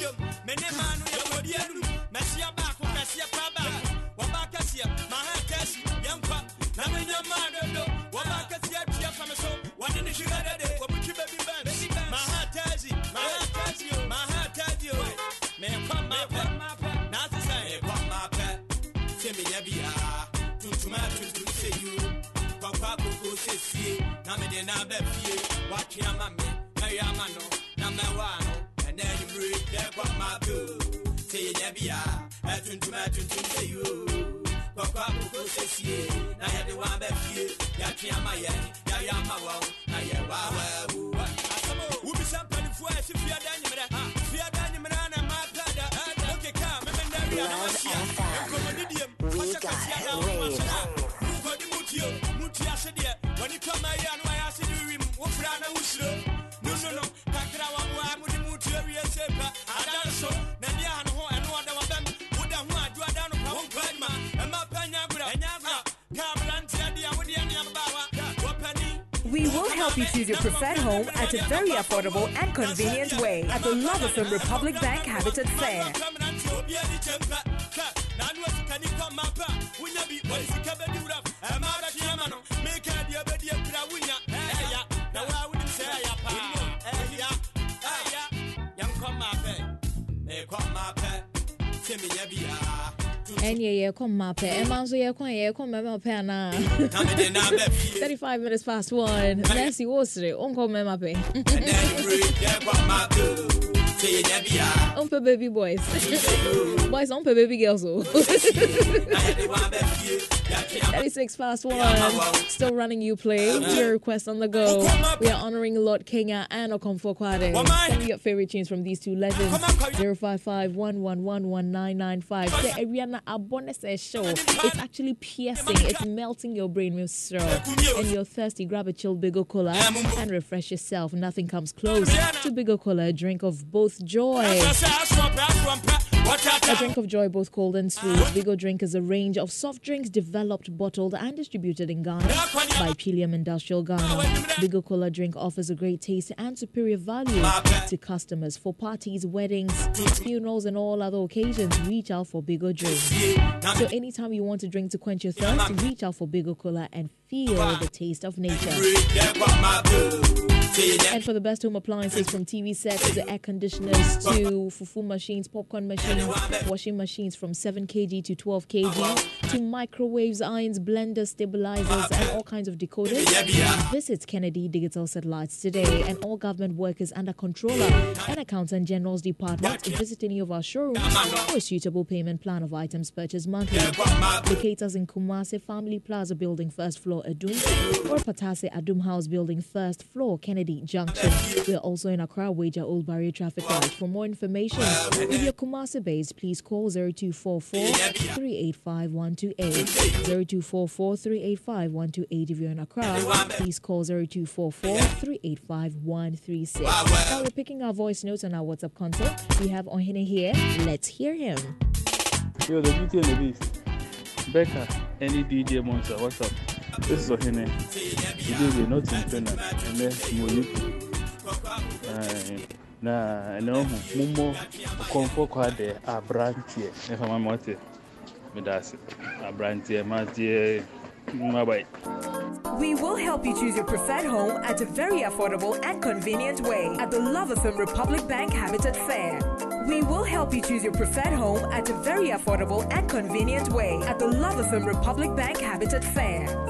dom mene maa no yɛkɔdi anum mɛseɛ baako kɛseɛ pa baako wɔba kɛseɛ maha kɛsi yɛnkwa na menya maa dodo wɔba kɛseɛ atua fa me so wɔne ne hwega dade wɔbutwi bɛbi bɛn maha tɛsi maha tɛsi o maha tɛsi o mekɔ mapɛ na ase sɛ mekɔ mapɛ sɛ menya biaa tuntuma tuntum sɛ yu. Kɔkɔ akoko sɛ sie anwummere yɛkɔ mapɛ o sɛ yɛnya biaa ɛtuntum ɛtuntum sɛ yu kɔkɔ akoko sɛ sie na yɛde wa aba fie yɛatwe ama yɛn yɛyɛ ama wɔn na yɛwawawuwa wobisa mpanimfoɔ a ɛse fiada nyemmerɛ fiada nyemmerɛ na mapɛ da wokeka na wahyia nkɔmmɔdidiem We got it. Mukɔdi mutio, muti ase deɛ, wɔne kɔma yi ano ayɛ help you choose your preferred home at a very affordable and convenient way at the Love Republic Bank Habitat Fair. Ɛneɛ yɛkɔ mma pɛ ɛma nso yɛkɔ a yɛkɔ mmɛma pɛ anaa 35 minutes past 1 nancy wo sere wonkɔ mmɛma pɛ wompɛ baby boys boys wompɛ baby girls o 36 past 1 still running you play your request on the go. We are honoring lord kenya and okomfo kwade. Send me your favorite tunes from these two legends? 055 1111995 Say, Ariana Abone says show it's actually piercing. It's melting your brain with straw and you're thirsty grab a chilled Bigoo Cola and refresh yourself. Nothing comes close to Bigoo Cola a drink of both joy a drink of joy, both cold and sweet. Vigo Drink is a range of soft drinks developed, bottled, and distributed in Ghana by Twellium Industrial Ghana. Vigo Cola drink offers a great taste and superior value to customers for parties, weddings, funerals, and all other occasions. Reach out for Bigoo Drink. So anytime you want a drink to quench your thirst, reach out for Bigoo Cola and feel the taste of nature. And for the best home appliances from TV sets to air conditioners to fufu machines, popcorn machines, washing machines from 7 kg to 12 kg to microwaves, irons, blenders, stabilizers, and all kinds of decoders, visit Kennedy Digital Satellites today. And all government workers under Controller and Accountant General's Department to visit any of our showrooms for a suitable payment plan of items purchased monthly. Locate us in Kumasi Family Plaza Building, first floor, Adum, or Patase Adum House Building, first floor, Kennedy Junction. We are also in Accra, Weija Old Barrier Traffic Light. For more information, if you're Kumasi based, please call 0244 385 128. 0244 385 128. If you're in Accra, please call 0244 385 136. Now we're picking our voice notes on our WhatsApp console. We have Ohene here. Let's hear him. Yo, the beauty and the beast. Becca, any DJ Monster, what's up? This is Ohene. DJ not in and We will help you choose your preferred home at a very affordable and convenient way at the Love FM Republic Bank Habitat Fair. We will help you choose your preferred home at a very affordable and convenient way at the Love FM Republic Bank Habitat Fair.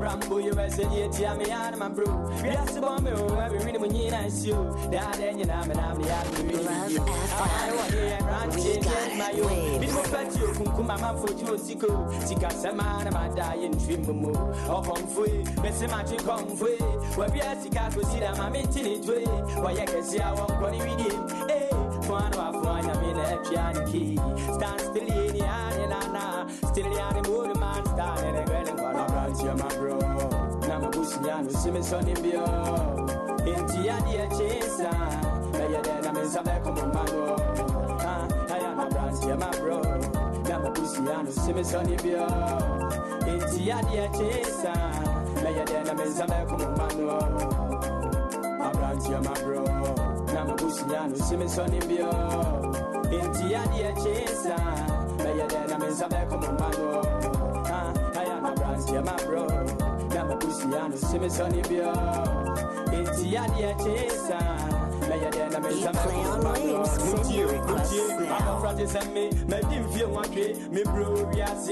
obrambo you as a yeti, I'm a man, my bro. Yes, bomb, every minute when you nice you. That ain't an am and I'm the Love I want to hear ranting, my own. People fetch you, Kunkuma, for you, Siko. Sika Samana, my dying trim, or home free. Messi Magic come free. Where we are Sika, go see them, I'm in it way. Why I can see I won't go with it. Hey, one of one, I'm in a piano key. Stand still in the eye, still the animal, man, stand in a no see me son in bio. Inti adeɛ kye sa bɛyɛ dɛ na me nsa bɛkɔ mo mma no Ah, ɛyɛ na branteɛ ma bro. Na mabusua no see me son in bio. Inti adeɛ kye sa bɛyɛ dɛ na me nsa bɛkɔ mo mma no abranteɛ ma bro. Na mabusua no see me son in bio. Inti adeɛ kye sa bɛyɛ dɛ na me nsa bɛkɔ mo mma no Ah, ɛyɛ na branteɛ ma bro na mabusua no see me son in bio. Inti adeɛ kye sa bɛyɛ dɛ na me nsa You play bɛkɔ mo on mma my no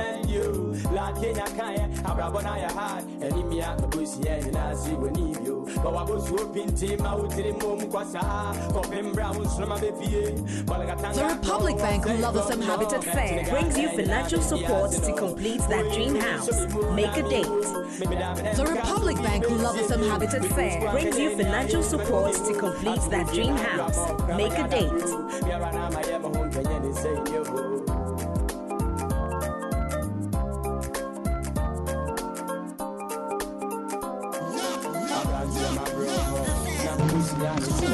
send your requests now. abɔfra te sɛ me madi mfie hard bɔwabɔsuo pinti ma kɔpem bra wo The Republic Bank Love FM Habitat Fair brings you financial support to complete that dream house. Make a date. The Republic Bank Love FM Habitat Fair brings you financial support to complete that dream house. Make a date. Good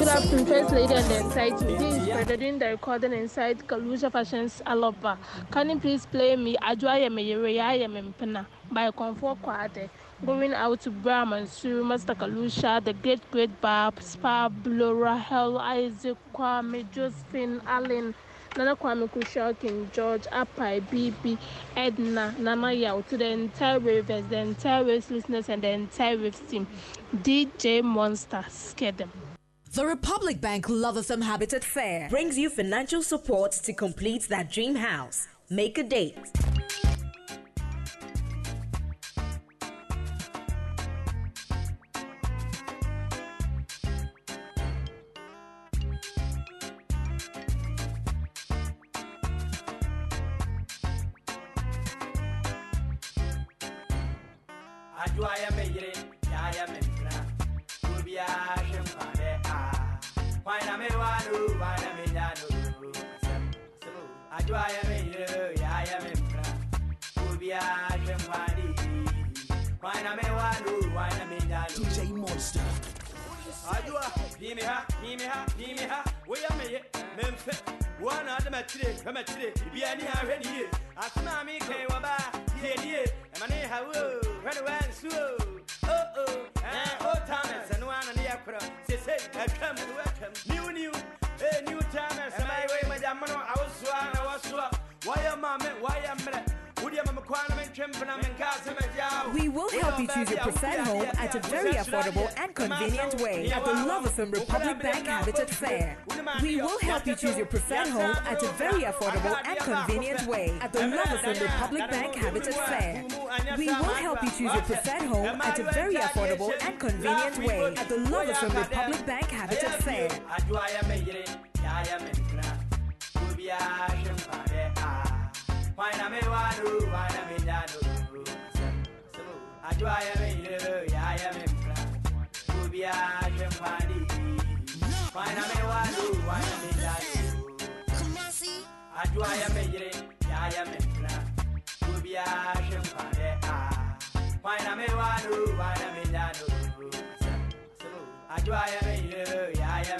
afternoon, First Lady and the entire team. This is Fred doing the recording inside Kalusha Fashions Alopa. Can you please play me Ajwa Yemeyere Yemempena by Comfort Kwade? Going out to Brahman, Sue, Master Kalusha, the Great Great Bab, Spa, Blue, Rahel, Isaac, Kwame, Josephine, Allen, Nana Kwame Kusha, King George, Apai, BB, Edna, Nana Yao, to the entire Ravens, the entire Waves listeners, and the entire Waves team. DJ Monster, scare them. The Republic Bank Love FM Habitat Fair brings you financial support to complete that dream house. Make a date. Adwoa yɛ me yere yɛayɛ me mpena obiaa hwɛ a kwan na mewa no kwan na menya no asɛm asɛm o. adwoa me yere yɛayɛ me mpena obiaa hwɛ mfade kwan na mewa no kwan na menya no DJ Monster adwoa pii ha pii ha me ha. Woyɛ me ye memfɛ woana ade makyire hwɛ makyire bibia ni ha hwɛ ne yie asɛm a mekɛn wɔ baa tie nie ɛma ne ha wo hwɛ ne wansuo oo o tames ɛno ana ne yɛkorɔ sesei atwam ne woatwam niw niw Eh, new me wɔyɛ mmerɛ wodeɛ ma mekɔa na mentwe mpena menkaa sɛ magyaa wo We will help you choose your preferred home at a very affordable and convenient way at the Love FM Republic Bank Habitat Fair. We will help you choose your preferred home at a very affordable and convenient way at the Love Republic Bank Habitat Fair. We will help you choose your preferred home at a very affordable and convenient way at the Love Republic Bank Habitat Fair. Kwan na mewa no kwan na menya no Asɛm, asɛm o. adwoa me me na mewa no kwan na menya no adwoa yɛ me yere yɛayɛ me mpena obiaa hwɛ mfade a kwan na mewa no kwan na menya no Asɛm, asɛm o. adwoa yɛ me yere yɛayɛ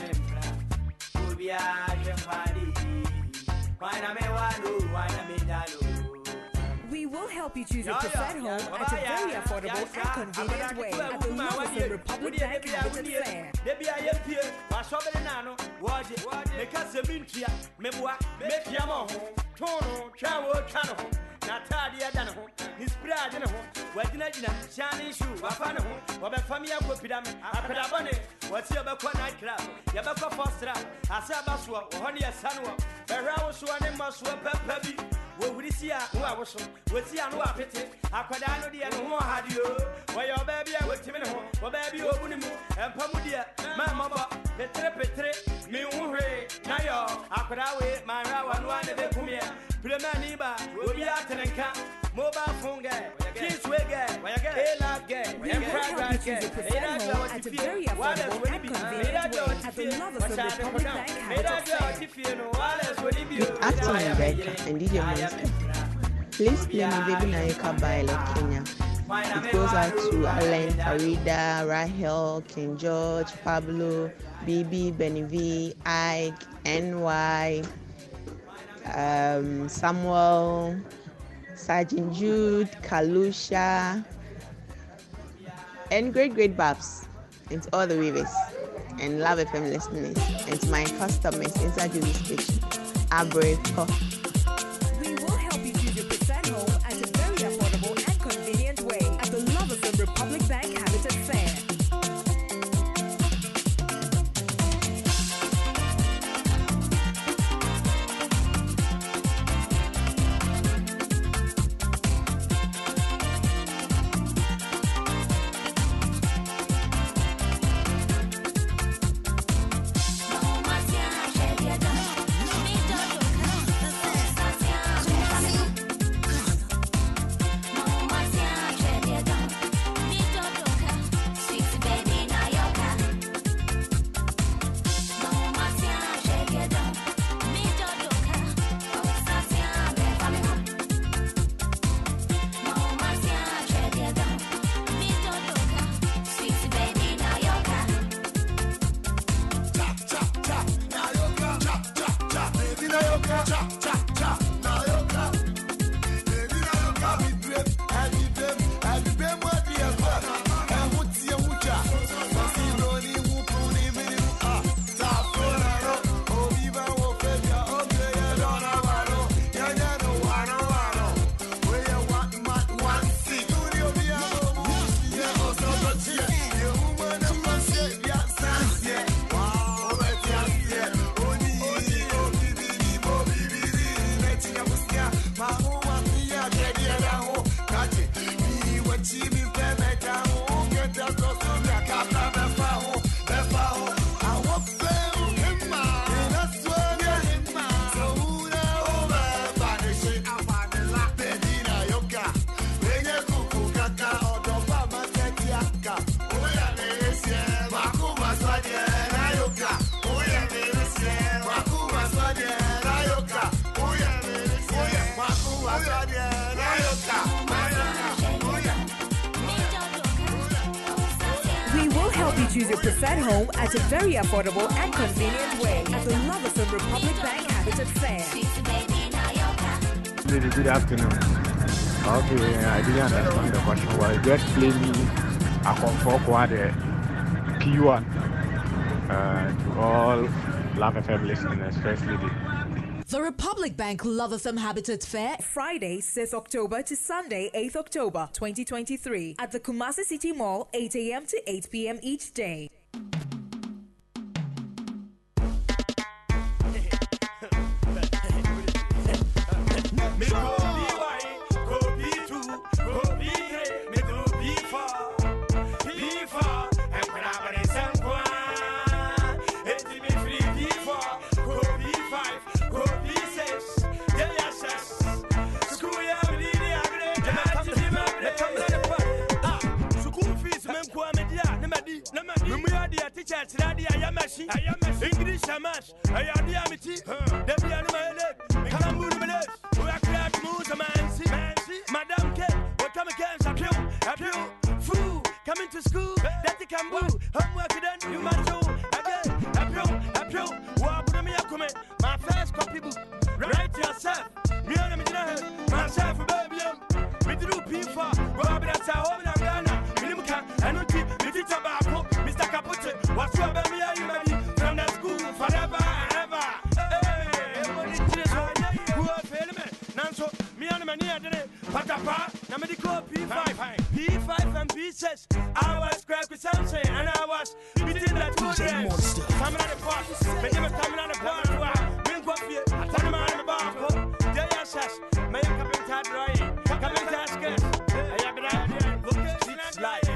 We will help you choose a preferred home at a very affordable and convenient way at the Love Republic Bank Habitat Fair. Debi a yɛ pie, wasɔbere na ano, wɔgye, meka sɛ mentua, meboa, metua ma ho, too no, twa wo twa ne ho, n'ataadeɛ da ne ho, ne spray agye ne ho, wagyinagyina, hyɛne shoe, wafa ne ho, wɔbɛfa me akɔpira me, apɛdabɔne, wɔte yɛbɛkɔ night club, yɛbɛkɔ first rap, ase aba soɔ, wɔ hɔ ne yɛsa no wɔ, bɛhwɛ awosoɔ ne mmɔsoɔ pɛpɛ bi, wɔwuri si a ho a woso wɔsi a no wɔ apete akwadaa no deɛ ne ho ɔhade o wɔyɛ ɔbaa bi a wɔtimi ne ho ɔbaa bi a ɔbu ne mu ɛmpa mu deɛ mammɔbɔ petere petere me ho hwee na yɛ akwadaa wei manhwɛ a wɔno a ne bɛkumeɛ piremani ba obi atene nka mobile phone guy kingsway guy a-lab guy We will help you choose your preferred home at a very affordable and convenient way. at the Love FM Republic Bank Habitat Fair. Good afternoon, Becca and DJ Monster. Please play me Baby Naika by Kenya. It goes out to Alan, Farida, Rahel, King George, Pablo, BB, Benny V, Ike, NY, um, Samuel, Sergeant Jude, Kalusha, and great great babs, and all the weavers and Love FM listeners, and to my customers inside the station. Abre choose your preferred home at a very affordable and convenient way at the FM Republic Bank Habitat Fair. Lady, good afternoon. Okay, I didn't understand the question. Well, just play me a comfort quad P1 uh, to all Love FM listeners, First Lady. The Republic Bank Love Habitat Fair, Friday, 6th October to Sunday, 8th October 2023, at the Kumasi City Mall, 8 a.m. to 8 p.m. each day. Me church, Radi Ayamashi, English match. I am Ayadi Amity, Patapa, Namedico P5, P5 and P6. I was crack with something, and I was beating that two days. Coming out the park, but they were coming out the park. Bring coffee, I tell them out of the bar. They are sash, may come in tad dry, come in tad sketch. I have been out there, look at street light,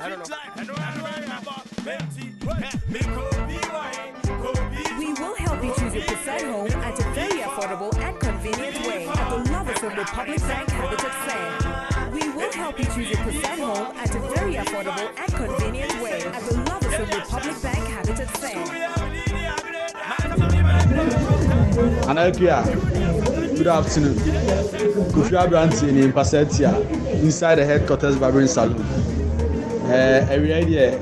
I don't know, I know, I know, I know, me go the Love FM Republic Bank Habitat Fair. We will help you choose your preferred home at a very affordable and convenient way at the Love FM Republic Bank Habitat Fair. Anakua, Good afternoon. Kofi Abranti in Pasetia, inside the headquarters barbering salon. Uh, area here,